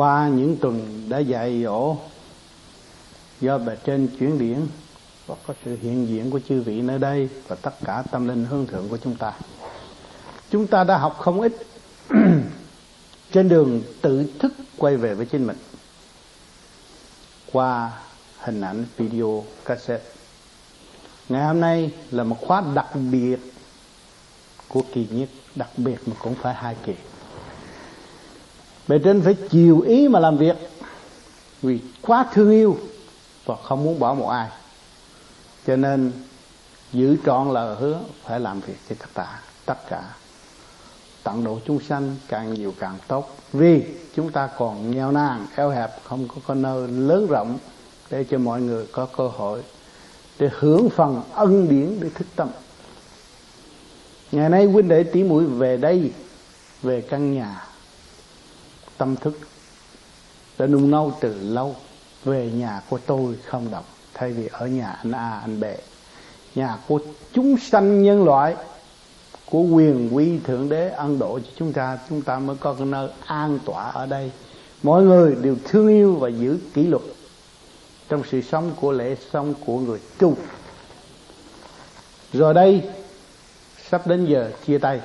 qua những tuần đã dạy dỗ do bề trên chuyển điển và có sự hiện diện của chư vị nơi đây và tất cả tâm linh hương thượng của chúng ta. Chúng ta đã học không ít trên đường tự thức quay về với chính mình qua hình ảnh video cassette. Ngày hôm nay là một khóa đặc biệt của kỳ nhất đặc biệt mà cũng phải hai kỳ bề trên phải chiều ý mà làm việc. Vì quá thương yêu và không muốn bỏ một ai. Cho nên, giữ trọn lời hứa, phải làm việc cho tất cả tất cả. Tận độ chúng sanh càng nhiều càng tốt. Vì chúng ta còn nghèo nàn, eo hẹp, không có con nơi lớn rộng để cho mọi người có cơ hội để hưởng phần ân điển, để thức tâm. Ngày nay huynh đệ tỷ muội về đây, về căn nhà tâm thức. Đã nung nấu từ lâu, về nhà của tôi không đọc, thay vì ở nhà anh A, anh bệ nhà của chúng sanh nhân loại, của quyền quy thượng đế ân độ cho chúng ta chúng ta mới có cái nơi an tọa ở đây. Mọi người đều thương yêu và giữ kỷ luật trong sự sống của lễ sống của người chung. Rồi đây, sắp đến giờ chia tay.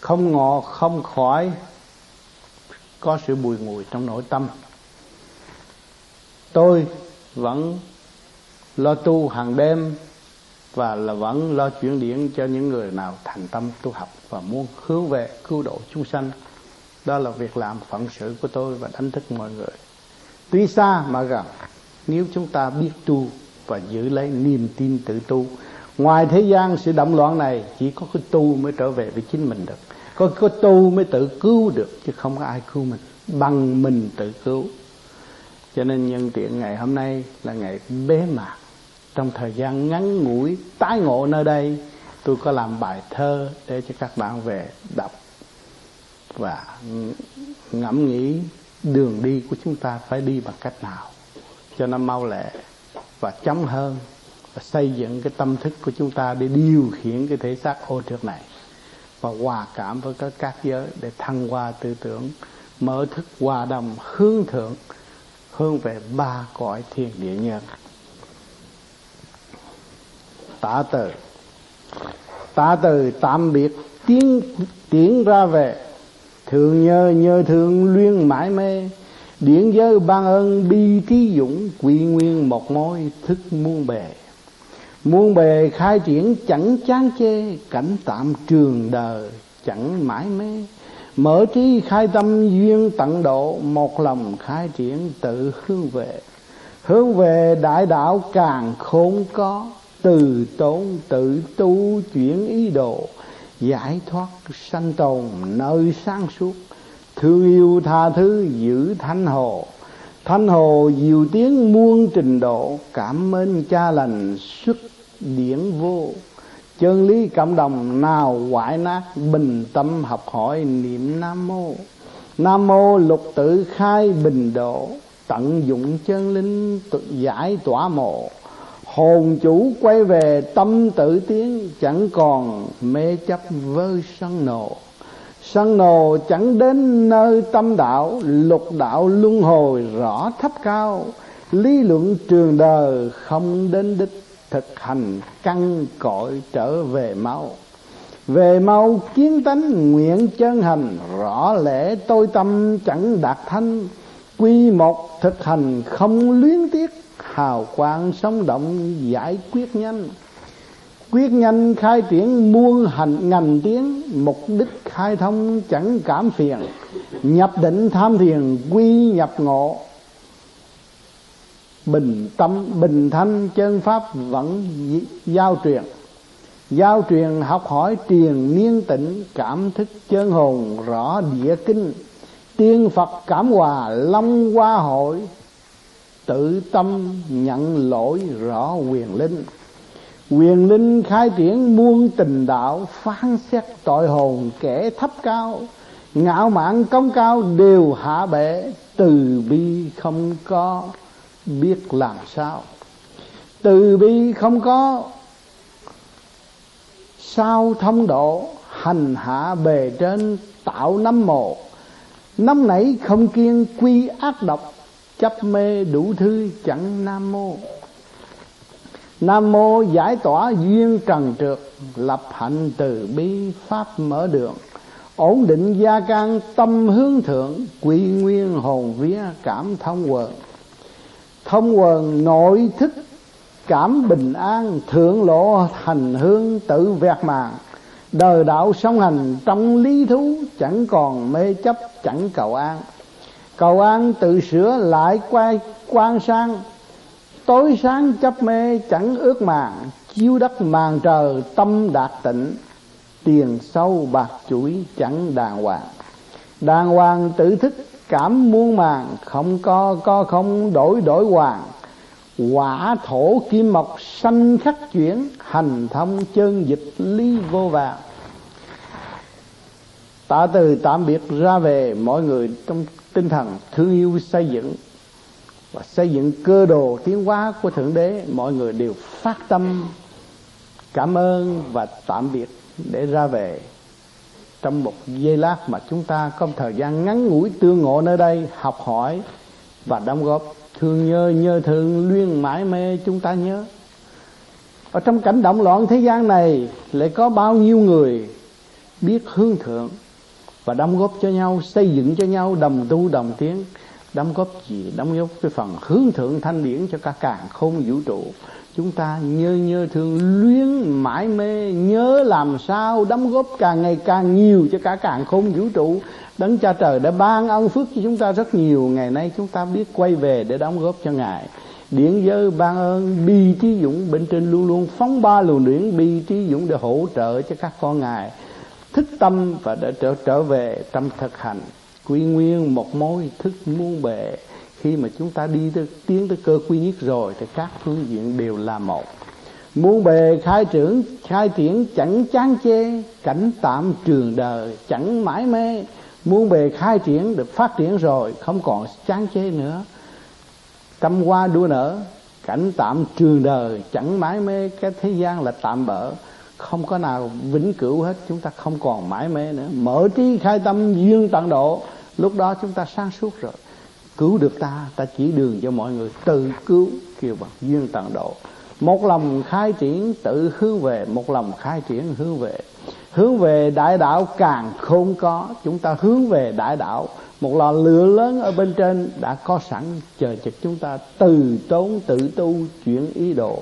Không ngọ, không khỏi có sự bùi ngùi trong nội tâm. Tôi vẫn lo tu hàng đêm và là vẫn lo chuyển điển cho những người nào thành tâm tu học và muốn hướng về cứu độ chúng sanh. Đó là việc làm phận sự của tôi và đánh thức mọi người. Tuy xa mà gần, nếu chúng ta biết tu và giữ lấy niềm tin tự tu, ngoài thế gian sự động loạn này chỉ có cái tu mới trở về với chính mình được có có tu mới tự cứu được, chứ không có ai cứu mình. Bằng mình tự cứu. Cho nên nhân tiện ngày hôm nay là ngày bế mạc. Trong thời gian ngắn ngủi, tái ngộ nơi đây, tôi có làm bài thơ để cho các bạn về đọc. Và ngẫm nghĩ đường đi của chúng ta phải đi bằng cách nào. Cho nó mau lẹ và chóng hơn. Và xây dựng cái tâm thức của chúng ta để điều khiển cái thể xác ô trượt này và hòa cảm với các các giới để thăng hoa tư tưởng, mở thức hòa đồng hướng thượng, hướng về ba cõi thiên địa nhân. Tạ từ. Tạ từ tạm biệt tiến tiến ra về. Thường nhờ nhờ thường luyên mãi mê. Điển giới ban ơn bi trí dũng, quy nguyên một mối thức muôn bề muôn bề khai triển chẳng chán chê, cảnh tạm trường đời chẳng mãi mê. Mở trí khai tâm duyên tận độ, một lòng khai triển tự hướng về. Hướng về đại đạo càng khôn có, từ tốn tự tu chuyển ý đồ, giải thoát sanh tồn nơi sáng suốt. Thương yêu tha thứ giữ thanh hồ thanh hồ diệu tiếng muôn trình độ, cảm ơn cha lành xuất điển vô. Chân lý cộng đồng nào hoại nát, bình tâm học hỏi niệm nam mô. Nam mô lục tự khai bình độ, tận dụng chân linh giải tỏa mộ. Hồn chủ quay về tâm tự tiến, chẳng còn mê chấp vơ sân nộ. Sân nồ chẳng đến nơi tâm đạo, lục đạo luân hồi rõ thấp cao. Lý luận trường đời không đến đích thực hành căn cội trở về mau về mau kiến tánh nguyện chân hành, rõ lẽ tôi tâm chẳng đạt thanh. Quy một thực hành không luyến tiếc, hào quang sống động giải quyết nhanh. Quyết nhanh khai triển muôn hành ngành tiến mục đích khai thông chẳng cảm phiền. Nhập định tham thiền, quy nhập ngộ bình tâm, bình thanh, chân pháp vẫn giao truyền. Giao truyền học hỏi truyền niên tịnh cảm thức chân hồn rõ địa kinh. Tiên phật cảm hòa long hoa hội, tự tâm nhận lỗi rõ quyền linh. Quyền linh khai triển muôn tình đạo, phán xét tội hồn kẻ thấp cao. Ngạo mạn công cao đều hạ bệ, từ bi không có biết làm sao. Từ bi không có, sao thông độ, hành hạ bề trên tạo năm mồ. Năm nảy không kiên quy ác độc, chấp mê đủ thứ chẳng nam mô. Nam mô giải tỏa duyên trần trượt, lập hạnh từ bi pháp mở đường. Ổn định gia can tâm hướng thượng, quy nguyên hồn vía cảm thông quần thông quần nội thức cảm bình an, thượng lộ thành hương tự vẹt màng. Đời đạo song hành trong lý thú chẳng còn mê chấp, chẳng cầu an. Cầu an tự sửa lại quay quan sang. Tối sáng chấp mê chẳng ước màng, chiếu đất màn trời tâm đạt tịnh. Tiền sâu bạc chuỗi chẳng đàng hoàng. Đàng hoàng tự thức cảm muôn màng, không co co không đổi đổi hoàng. Quả thổ kim mộc sanh khắc chuyển, hành thông chân dịch lý vô vàng. Tạ từ tạm biệt ra về mọi người trong tinh thần thương yêu xây dựng. Và xây dựng cơ đồ tiến hóa của thượng đế, mọi người đều phát tâm, cảm ơn và tạm biệt để ra về trong một giây lát mà chúng ta có một thời gian ngắn ngủi tương ngộ nơi đây, học hỏi và đóng góp. Thương nhớ nhớ thương, luyên mãi mê chúng ta nhớ. Ở trong cảnh động loạn thế gian này lại có bao nhiêu người biết hướng thượng và đóng góp cho nhau, xây dựng cho nhau, đồng tu, đồng tiến đóng góp gì? Đóng góp cái phần hướng thượng thanh điển cho cả càng không vũ trụ. Chúng ta nhớ nhớ thương, luyến mãi mê, nhớ làm sao đóng góp càng ngày càng nhiều cho cả càng không vũ trụ. Đấng cha trời đã ban ân phước cho chúng ta rất nhiều. Ngày nay chúng ta biết quay về để đóng góp cho ngài. Điển giới ban ơn bi trí dũng bên trên luôn luôn phóng ba luồng điển bi trí dũng để hỗ trợ cho các con ngài. Thức tâm và để trở trở về trong thực hành quy nguyên một mối, thức muôn bề khi mà chúng ta đi tới, tiến tới cơ quy nhất rồi thì các phương diện đều là một. Muôn bề khai trưởng khai triển chẳng chán chê, cảnh tạm trường đời chẳng mãi mê. Muôn bề khai triển được phát triển rồi, không còn chán chê nữa. Tâm hoa đua nở, cảnh tạm trường đời chẳng mãi mê, cái thế gian là tạm bỡ không có nào vĩnh cửu hết, chúng ta không còn mãi mê nữa. Mở trí khai tâm duyên tận độ, lúc đó chúng ta sáng suốt rồi. Cứu được ta ta chỉ đường cho mọi người. Tự cứu kêu bằng duyên tận độ. Một lòng khai triển, tự hướng về. Một lòng khai triển, hướng về. Hướng về đại đạo càng không có, chúng ta hướng về đại đạo. Một lò lửa lớn ở bên trên đã có sẵn, chờ chực chúng ta từ tốn, tự tu, chuyển ý đồ,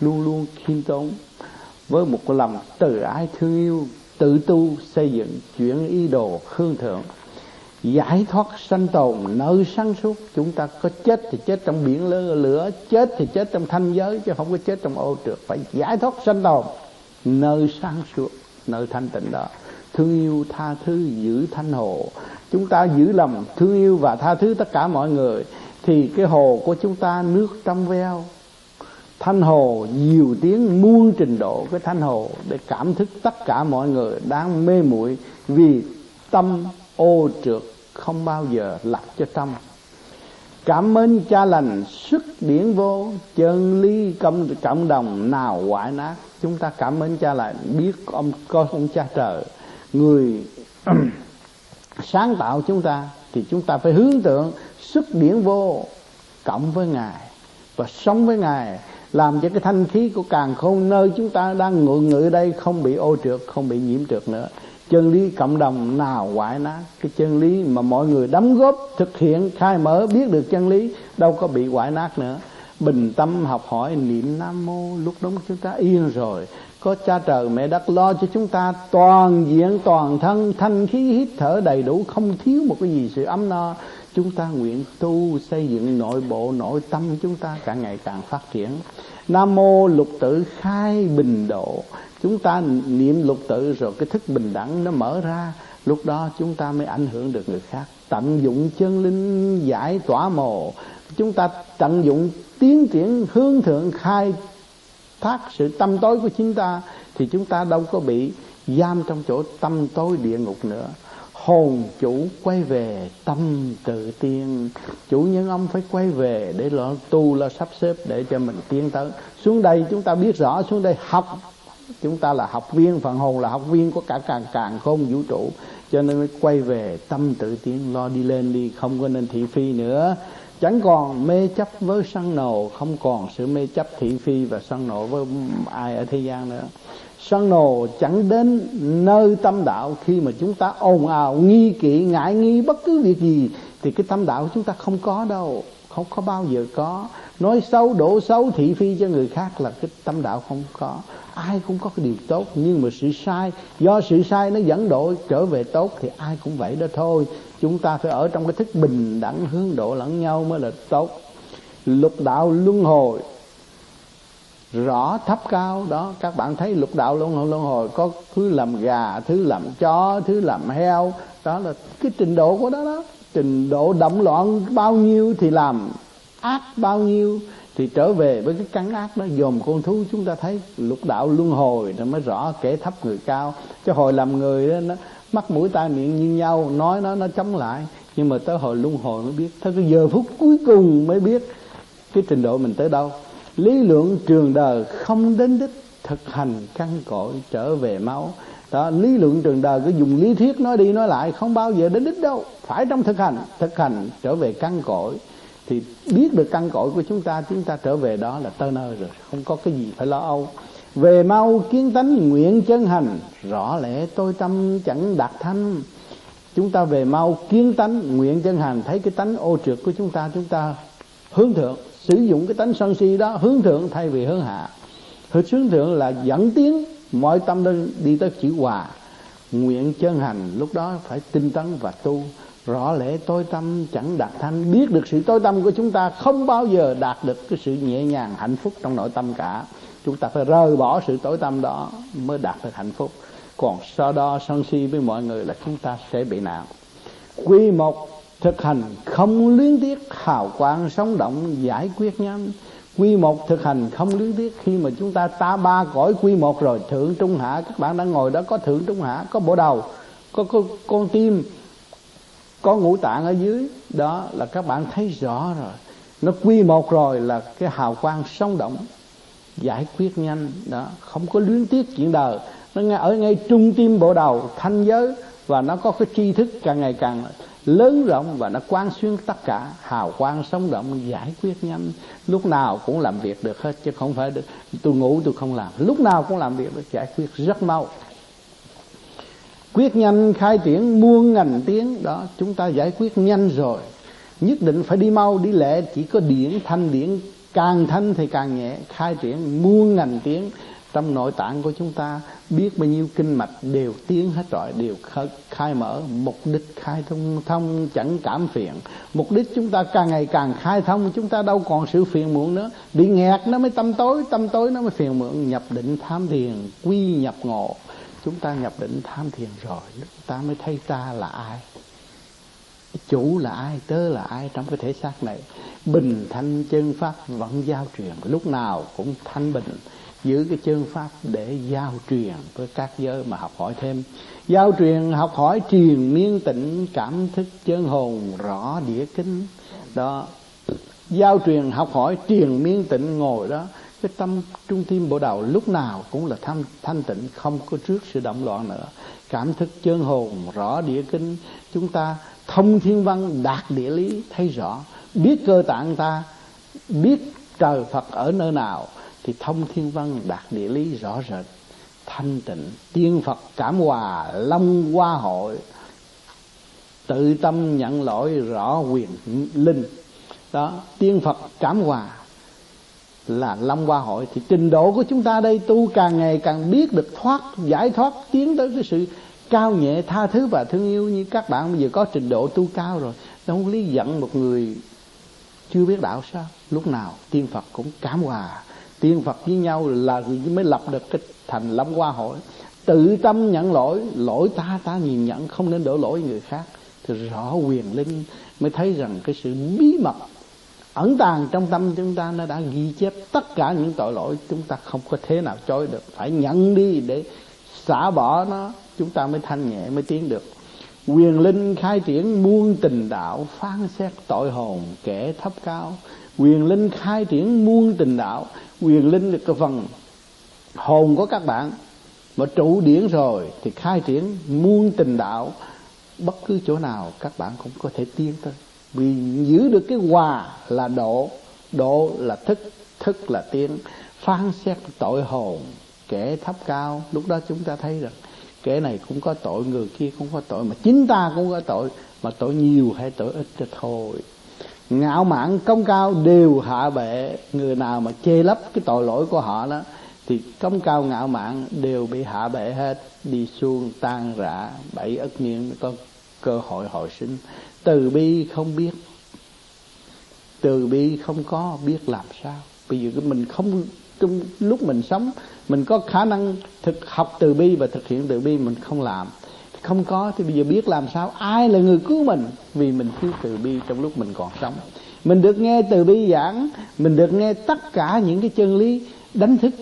luôn luôn khiêm tốn với một lòng từ ái thương yêu tự tu xây dựng chuyển ý đồ hương thượng giải thoát sanh tồn nơi sáng suốt. Chúng ta có chết thì chết trong biển lửa, lửa chết thì chết trong thanh giới chứ không có chết trong ô trượt. Phải giải thoát sanh tồn nơi sáng suốt nơi thanh tịnh đó. Thương yêu tha thứ giữ thanh hồ. Chúng ta giữ lòng thương yêu và tha thứ tất cả mọi người thì cái hồ của chúng ta nước trong veo thanh hồ, nhiều tiếng muôn trình độ cái thanh hồ để cảm thức tất cả mọi người đang mê muội vì tâm ô trượt không bao giờ lập cho tâm. Cảm ơn cha lành, sức điển vô, chân lý cộng cộng đồng nào hoại nát. Chúng ta cảm ơn cha lành, biết ông, có ông cha trời, người sáng tạo chúng ta, thì chúng ta phải hướng tượng sức điển vô cộng với ngài và sống với ngài làm cho cái thanh khí của càng khôn, nơi chúng ta đang ngự ngự đây không bị ô trượt, không bị nhiễm trượt nữa. Chân lý cộng đồng nào hoại nát cái chân lý mà mọi người đóng góp thực hiện, khai mở, biết được chân lý, đâu có bị hoại nát nữa. Bình tâm học hỏi niệm nam mô, lúc đó chúng ta yên rồi. Có cha trời, mẹ đất lo cho chúng ta toàn diện, toàn thân, thanh khí hít thở đầy đủ, không thiếu một cái gì sự ấm no chúng ta nguyện tu xây dựng nội bộ, nội tâm chúng ta càng ngày càng phát triển. Nam mô lục tử khai bình độ. Chúng ta niệm lục tự rồi cái thức bình đẳng nó mở ra. Lúc đó chúng ta mới ảnh hưởng được người khác. Tận dụng chân linh giải tỏa mồ. Chúng ta tận dụng tiến triển hướng thượng khai thác sự tâm tối của chúng ta, thì chúng ta đâu có bị giam trong chỗ tâm tối địa ngục nữa hồn chủ quay về, tâm tự tiên. Chủ nhân ông phải quay về để lo tu, lo sắp xếp để cho mình tiến tới. Xuống đây chúng ta biết rõ, xuống đây học. Chúng ta là học viên, phần hồn là học viên của cả càng càng không vũ trụ. Cho nên mới quay về, tâm tự tiến lo đi lên đi, không có nên thị phi nữa. Chẳng còn mê chấp với sân nổ không còn sự mê chấp thị phi và sân nổ với ai ở thế gian nữa sân nồ chẳng đến nơi tâm đạo. Khi mà chúng ta ồn ào, nghi kỵ, ngại nghi bất cứ việc gì, thì cái tâm đạo của chúng ta không có đâu. Không có bao giờ có. Nói xấu, đổ xấu, thị phi cho người khác là cái tâm đạo không có. Ai cũng có cái điều tốt, nhưng mà sự sai, do sự sai nó dẫn độ trở về tốt, thì ai cũng vậy đó thôi. Chúng ta phải ở trong cái thức bình đẳng hướng độ lẫn nhau mới là tốt. Lục đạo luân hồi rõ thấp cao, đó, các bạn thấy lục đạo luân hồi luân hồi có thứ làm gà, thứ làm chó, thứ làm heo, đó là cái trình độ của đó đó. Trình độ động loạn bao nhiêu thì làm, ác bao nhiêu thì trở về với cái căn ác đó. Dòm con thú chúng ta thấy lục đạo luân hồi nó mới rõ kẻ thấp người cao. Cho hồi làm người đó, nó mắt mũi tai miệng như nhau, nói nó nó chống lại. Nhưng mà tới hồi luân hồi mới biết, tới cái giờ phút cuối cùng mới biết cái trình độ mình tới đâu lý luận trường đời không đến đích thực hành căn cội trở về máu. Đó, lý luận trường đời cứ dùng lý thuyết nói đi nói lại, không bao giờ đến đích đâu. Phải trong thực hành thực hành trở về căn cội. Thì biết được căn cội của chúng ta chúng ta trở về đó là tới nơi rồi, không có cái gì phải lo âu. Về mau kiến tánh nguyện chân hành, rõ lẽ tôi tâm chẳng đạt thanh. Chúng ta về mau kiến tánh nguyện chân hành, thấy cái tánh ô trượt của chúng ta chúng ta hướng thượng sử dụng cái tánh sân si đó, hướng thượng thay vì hướng hạ. Hướng thượng là dẫn tiến mọi tâm lên đi tới chữ hòa. Nguyện chân hành, lúc đó phải tinh tấn và tu. Rõ lẽ tối tâm chẳng đạt thanh, biết được sự tối tâm của chúng ta, không bao giờ đạt được cái sự nhẹ nhàng, hạnh phúc trong nội tâm cả. Chúng ta phải rời bỏ sự tối tâm đó mới đạt được hạnh phúc. Còn so đo sân si với mọi người là chúng ta sẽ bị nạn. Quy một thực hành không luyến tiếc hào quang sống động giải quyết nhanh. Quy một thực hành không luyến tiếc khi mà chúng ta ta ba cõi quy một rồi thượng trung hạ các bạn đang ngồi đó có thượng trung hạ có bộ đầu có, có con tim có ngũ tạng ở dưới đó là các bạn thấy rõ rồi. Nó quy một rồi là cái hào quang sống động giải quyết nhanh đó. Không có luyến tiếc chuyện đời. Nó ngay ở ngay trung tim bộ đầu thanh giới và nó có cái tri thức càng ngày càng lớn rộng và nó quan xuyên tất cả. Hào quang sống động giải quyết nhanh. Lúc nào cũng làm việc được hết, chứ không phải được tôi ngủ tôi không làm. Lúc nào cũng làm việc được, giải quyết rất mau. Quyết nhanh khai triển, muôn ngành tiếng. Đó, chúng ta giải quyết nhanh rồi. Nhất định phải đi mau, đi lẹ. Chỉ có điển thanh điển, càng thanh thì càng nhẹ. Khai triển muôn ngành tiếng trong nội tạng của chúng ta, biết bao nhiêu kinh mạch đều tiến hết rồi, đều khai mở. Mục đích khai thông thông chẳng cảm phiền. Mục đích chúng ta càng ngày càng khai thông, chúng ta đâu còn sự phiền muộn nữa. Bị nghẹt nó mới tâm tối tâm tối nó mới phiền muộn. Nhập định tham thiền, quy nhập ngộ. Chúng ta nhập định tham thiền rồi chúng ta mới thấy ta là ai. Chủ là ai, tớ là ai trong cái thể xác này. Bình thanh chân pháp vẫn giao truyền. Lúc nào cũng thanh bình giữ cái chân pháp để giao truyền với các giới mà học hỏi thêm. Giao truyền, học hỏi truyền miên tịnh, cảm thức chân hồn, rõ địa kinh đó. Giao truyền, học hỏi truyền miên tịnh, ngồi đó. Cái tâm trung tim bộ đầu lúc nào cũng là thanh thanh tịnh, không có trước sự động loạn nữa. Cảm thức chân hồn, rõ địa kinh chúng ta thông thiên văn, đạt địa lý, thấy rõ. Biết cơ tạng ta, biết trời phật ở nơi nào thì thông thiên văn đạt địa lý rõ rệt. Thanh tịnh, tiên phật, cảm hòa, long hoa hội. Tự tâm nhận lỗi, rõ quyền linh. Đó, tiên phật, cảm hòa là long hoa hội. Thì trình độ của chúng ta đây, tu càng ngày càng biết được thoát, giải thoát, tiến tới cái sự cao nhẹ, tha thứ và thương yêu như các bạn. Bây giờ có trình độ tu cao rồi không lý giận một người chưa biết đạo sao? Lúc nào tiên phật cũng cảm hòa tiên phật với nhau là mới lập được cái thành lâm hoa hội. Tự tâm nhận lỗi lỗi ta ta nhìn nhận, không nên đổ lỗi người khác. Thì rõ quyền linh mới thấy rằng cái sự bí mật, ẩn tàng trong tâm chúng ta nó đã ghi chép tất cả những tội lỗi. Chúng ta không có thế nào chối được. Phải nhận đi để xả bỏ nó. Chúng ta mới thanh nhẹ, mới tiến được. Quyền linh khai triển muôn tình đạo, phán xét tội hồn kẻ thấp cao. Quyền linh khai triển muôn tình đạo quyền linh là cái phần hồn của các bạn. Mà trụ điển rồi thì khai triển muôn tình đạo. Bất cứ chỗ nào các bạn cũng có thể tiến tới. Vì giữ được cái hòa là độ độ là thức thức là tiến. Phán xét tội hồn, kẻ thấp cao, lúc đó chúng ta thấy rằng kẻ này cũng có tội, người kia cũng có tội, mà chính ta cũng có tội, mà tội nhiều hay tội ít cho thôi ngạo mạn, công cao đều hạ bệ. Người nào mà chê lấp cái tội lỗi của họ đó, thì công cao ngạo mạn đều bị hạ bệ hết. Đi xuông tan rã bảy ất niên có cơ hội hồi sinh. Từ bi không biết, từ bi không có biết làm sao. Bây giờ mình không trong lúc mình sống, mình có khả năng thực học từ bi và thực hiện từ bi, mình không làm không có, thì bây giờ biết làm sao? Ai là người cứu mình? Vì mình thiếu từ bi trong lúc mình còn sống. Mình được nghe từ bi giảng, mình được nghe tất cả những cái chân lý đánh thức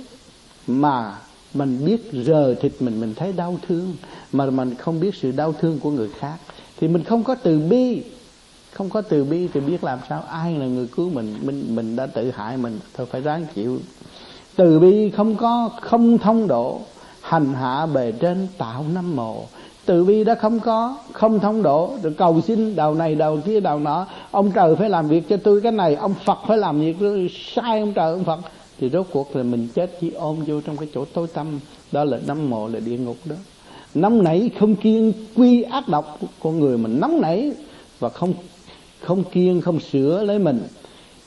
mà mình biết rờ thịt mình mình thấy đau thương, mà mình không biết sự đau thương của người khác. Thì mình không có từ bi. Không có từ bi thì biết làm sao? Ai là người cứu mình? Mình mình đã tự hại mình, thôi phải ráng chịu. Từ bi không có, không thông độ, hành hạ bề trên tạo năm mồ từ bi đã không có, không thông độ rồi cầu xin đầu này đầu kia đầu nọ. Ông trời phải làm việc cho tôi cái này, ông phật phải làm việc sai ông trời ông phật. Thì rốt cuộc là mình chết, chỉ ôm vô trong cái chỗ tối tâm đó là năm mộ là địa ngục đó. Nóng nảy không kiên quy ác độc con người mình. Nóng nảy và không không kiên không sửa lấy mình,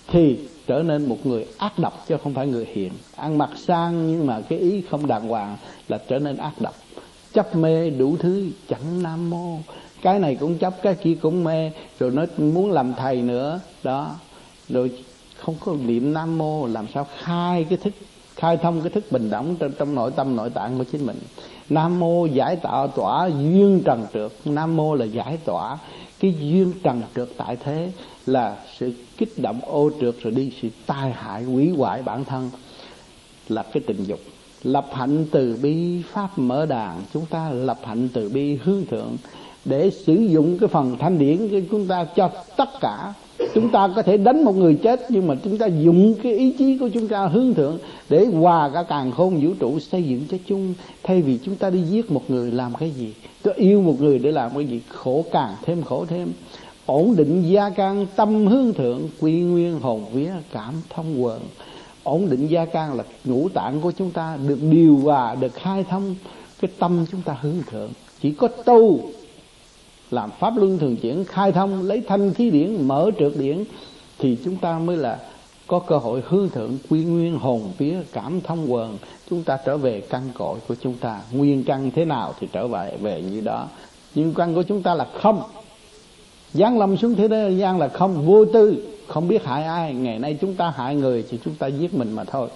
thì trở nên một người ác độc, chứ không phải người hiền. Ăn mặc sang nhưng mà cái ý không đàng hoàng là trở nên ác độc chấp mê đủ thứ chẳng nam mô. Cái này cũng chấp cái kia cũng mê. Rồi nó muốn làm thầy nữa đó. Rồi không có niệm nam mô làm sao khai cái thức khai thông cái thức bình đẳng trong, trong nội tâm nội tạng của chính mình. Nam mô giải tạo tỏa duyên trần trượt. Nam mô là giải tỏa cái duyên trần trượt tại thế là sự kích động ô trượt rồi đi sự tai hại hủy hoại bản thân là cái tình dục lập hạnh từ bi pháp mở đàn. Chúng ta lập hạnh từ bi hướng thượng để sử dụng cái phần thanh điển của chúng ta cho tất cả. Chúng ta có thể đánh một người chết, nhưng mà chúng ta dùng cái ý chí của chúng ta hướng thượng để hòa cả càng khôn vũ trụ xây dựng cho chung. Thay vì chúng ta đi giết một người làm cái gì? Tôi yêu một người để làm cái gì? Khổ càng thêm khổ thêm. Ổn định gia can tâm hướng thượng, quy nguyên hồn vía, cảm thông quần ổn định gia can là ngũ tạng của chúng ta được điều hòa, được khai thông. Cái tâm chúng ta hướng thượng. Chỉ có tu, làm pháp luân thường chuyển, khai thông, lấy thanh khí điển, mở trượt điển, thì chúng ta mới là có cơ hội hướng thượng quy nguyên hồn vía, cảm thông quần. Chúng ta trở về căn cội của chúng ta. Nguyên căn thế nào thì trở về về như đó. Nhưng căn của chúng ta là không. Giáng lâm xuống thế giới gian là không, vô tư không biết hại ai, ngày nay chúng ta hại người thì chúng ta giết mình mà thôi.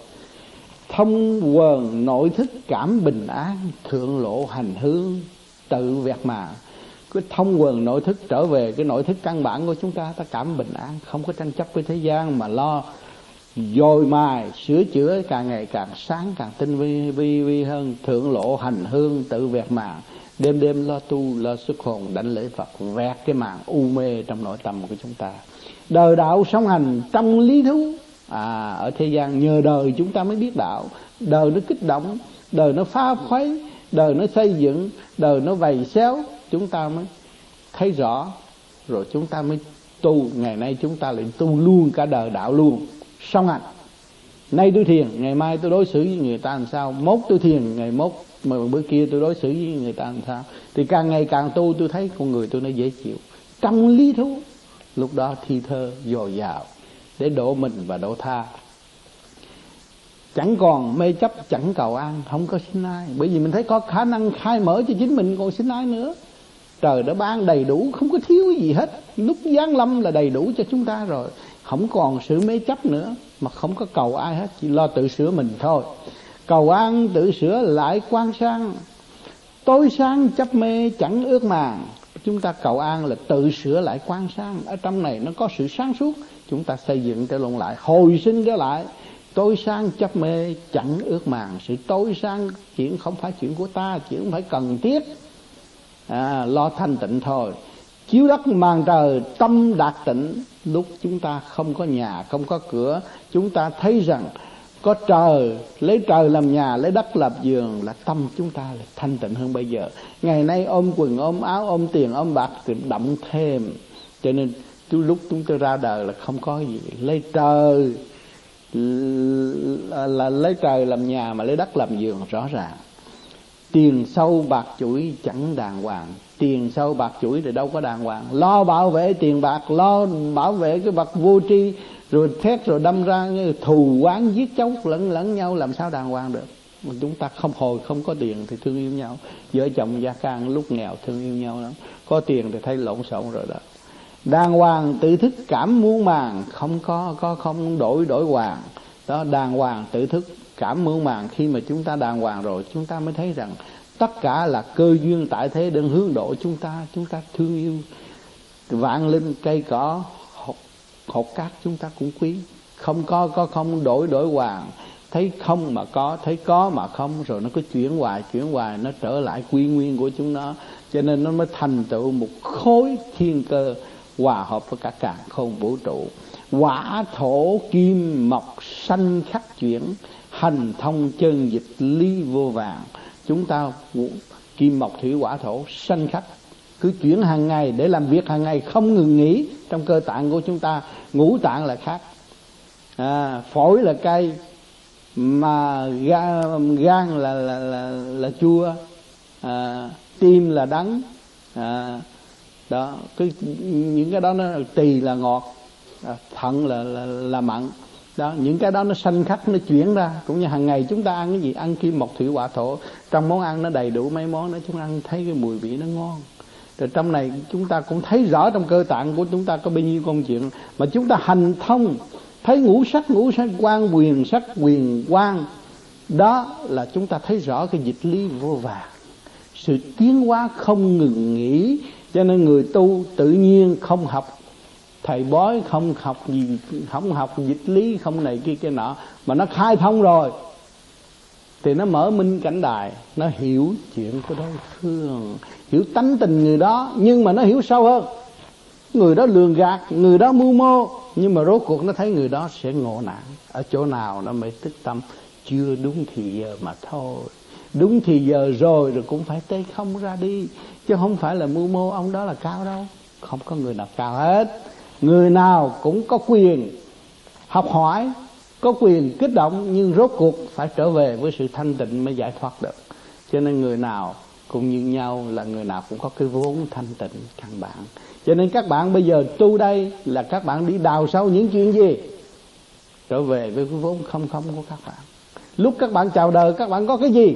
Thông quần nội thức cảm bình an, thượng lộ hành hương, tự vẹt mà. Cái thông quần nội thức trở về cái nội thức căn bản của chúng ta ta cảm bình an, không có tranh chấp với thế gian mà lo. Dồi mài, sửa chữa càng ngày càng sáng, càng tinh vi vi vi hơn. Thượng lộ hành hương, tự vẹt màng đêm đêm lo tu, lo xuất hồn đánh lễ phật, vẹt cái màn u mê trong nội tâm của chúng ta đời đạo sống hành trong lý thú. À ở thế gian nhờ đời chúng ta mới biết đạo. Đời nó kích động, đời nó phá khuấy, đời nó xây dựng, đời nó vầy xéo, chúng ta mới thấy rõ. Rồi chúng ta mới tu. Ngày nay chúng ta lại tu luôn cả đời đạo luôn. Song hành. Nay tôi thiền, ngày mai tôi đối xử với người ta làm sao? Mốt tôi thiền, ngày mốt mà bữa kia tôi đối xử với người ta làm sao? Thì càng ngày càng tu, tôi thấy con người tôi nó dễ chịu. Trong lý thú lúc đó thi thơ dồi dào để độ mình và độ tha. Chẳng còn mê chấp, chẳng cầu an, không có xin ai. Bởi vì mình thấy có khả năng khai mở cho chính mình còn xin ai nữa. Trời đã ban đầy đủ, không có thiếu gì hết. Lúc giáng lâm là đầy đủ cho chúng ta rồi. Không còn sự mê chấp nữa, mà không có cầu ai hết. Chỉ lo tự sửa mình thôi. Cầu an tự sửa lại quan sang. Tối sáng chấp mê chẳng ước màng chúng ta cầu an là tự sửa lại quan sang ở trong này nó có sự sáng suốt. Chúng ta xây dựng trở lộn lại. Hồi sinh trở lại. Tối sang chấp mê chẳng ước màng. Sự tối sang chuyện không phải chuyện của ta chuyện không phải cần thiết. À, lo thanh tịnh thôi. Chiếu đất màn trời tâm đạt tịnh. Lúc chúng ta không có nhà không có cửa chúng ta thấy rằng có trời lấy trời làm nhà lấy đất làm giường là tâm chúng ta là thanh tịnh hơn bây giờ. Ngày nay ôm quần ôm áo ôm tiền ôm bạc thì động thêm. Cho nên chú lúc chúng tôi ra đời là không có gì. Lấy trời là, là lấy trời làm nhà mà lấy đất làm giường rõ ràng. Tiền sâu bạc chuỗi chẳng đàng hoàng. Tiền sâu bạc chuỗi thì đâu có đàng hoàng. Lo bảo vệ tiền bạc lo bảo vệ cái bạc vô tri rồi thét rồi đâm ra như thù quán giết chóc, lẫn lẫn nhau, làm sao đàng hoàng được? Mà chúng ta không, hồi không có tiền thì thương yêu nhau. Vợ chồng gia can lúc nghèo thương yêu nhau lắm. Có tiền thì thấy lộn xộn rồi đó. Đàng hoàng, tự thức, cảm muôn màng. Không có có không đổi đổi hoàng. Đó, đàng hoàng, tự thức, cảm muôn màng. Khi mà chúng ta đàng hoàng rồi, chúng ta mới thấy rằng tất cả là cơ duyên tại thế đang hướng độ chúng ta. Chúng ta thương yêu vạn linh, cây cỏ hột, cát chúng ta cũng quý. Không có có không đổi đổi hoàng thấy không mà có thấy có mà không rồi nó cứ chuyển hoài chuyển hoài nó trở lại quy nguyên của chúng nó. Cho nên nó mới thành tựu một khối thiên cơ hòa hợp với cả càng không vũ trụ. Quả thổ kim mộc sanh khắc chuyển hành thông chân dịch lý vô vàng. Chúng ta kim mộc thủy quả thổ sanh khắc cứ chuyển hàng ngày để làm việc hàng ngày không ngừng nghỉ. Trong cơ tạng của chúng ta ngũ tạng là khác. À, phổi là cay mà gan, gan là, là, là, là chua. À, tim là đắng. À, đó cái những cái đó nó tỳ là ngọt à, thận là, là là mặn. Đó những cái đó nó sanh khắc nó chuyển ra. Cũng như hàng ngày chúng ta ăn cái gì? Ăn kim mộc thủy hỏa thổ. Trong món ăn nó đầy đủ mấy món đó chúng ta ăn thấy cái mùi vị nó ngon rồi trong này chúng ta cũng thấy rõ trong cơ tạng của chúng ta có bao nhiêu công chuyện. Mà chúng ta hành thông, thấy ngũ sắc ngũ sắc quan quyền sắc quyền quan đó là chúng ta thấy rõ cái dịch lý vô vàng. Sự tiến hóa không ngừng nghỉ, cho nên người tu tự nhiên không học. Thầy bói không học gì, không học dịch lý, không này kia kia nọ, mà nó khai thông rồi. Thì nó mở minh cảnh đài, nó hiểu chuyện của đối phương hiểu tánh tình người đó, nhưng mà nó hiểu sâu hơn. Người đó lường gạt, người đó mưu mô, nhưng mà rốt cuộc nó thấy người đó sẽ ngộ nạn. Ở chỗ nào nó mới thức tâm? Chưa đúng thì giờ mà thôi. Đúng thì giờ rồi rồi cũng phải tê không ra đi. Chứ không phải là mưu mô, ông đó là cao đâu. Không có người nào cao hết. Người nào cũng có quyền học hỏi, có quyền kích động, nhưng rốt cuộc phải trở về với sự thanh tịnh mới giải thoát được. Cho nên người nào cũng như nhau là người nào cũng có cái vốn thanh tịnh, căn bản. Cho nên các bạn bây giờ tu đây là các bạn đi đào sâu những chuyện gì? Trở về với cái vốn không không của các bạn. Lúc các bạn chào đời, các bạn có cái gì?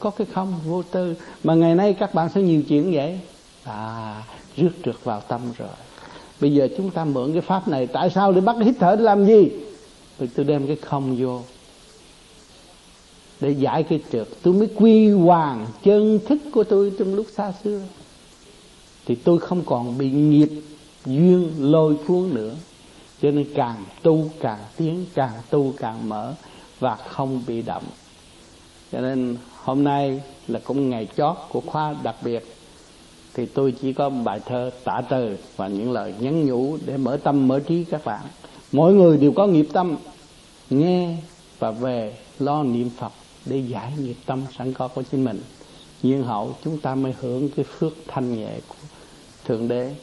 Có cái không? Vô tư. Mà ngày nay các bạn sẽ nhiều chuyện vậy? À rước trượt vào tâm rồi. Bây giờ chúng ta mượn cái pháp này, tại sao để bắt hít thở để làm gì? Thì tôi đem cái không vô để giải cái trượt. Tôi mới quy hoàng chân thức của tôi trong lúc xa xưa. Thì tôi không còn bị nghiệp duyên lôi cuốn nữa. Cho nên càng tu càng tiến, càng tu càng mở và không bị động. Cho nên hôm nay là cũng ngày chót của khóa đặc biệt. Thì tôi chỉ có bài thơ tả từ và những lời nhắn nhủ để mở tâm, mở trí các bạn. Mỗi người đều có nghiệp tâm, nghe và về lo niệm phật để giải nghiệp tâm sẵn có của chính mình. Nhiên hậu, chúng ta mới hưởng cái phước thanh nhẹ của thượng đế.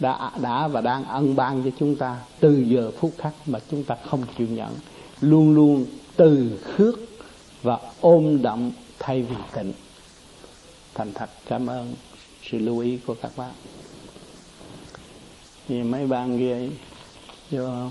Đã đã và đang ân ban cho chúng ta từ giờ phút khắc mà chúng ta không chịu nhận. Luôn luôn từ khước và ôm đậm thay vì tịnh. Thành thật, cảm ơn sự lưu ý của các bạn. Thì mấy bạn ghê, vô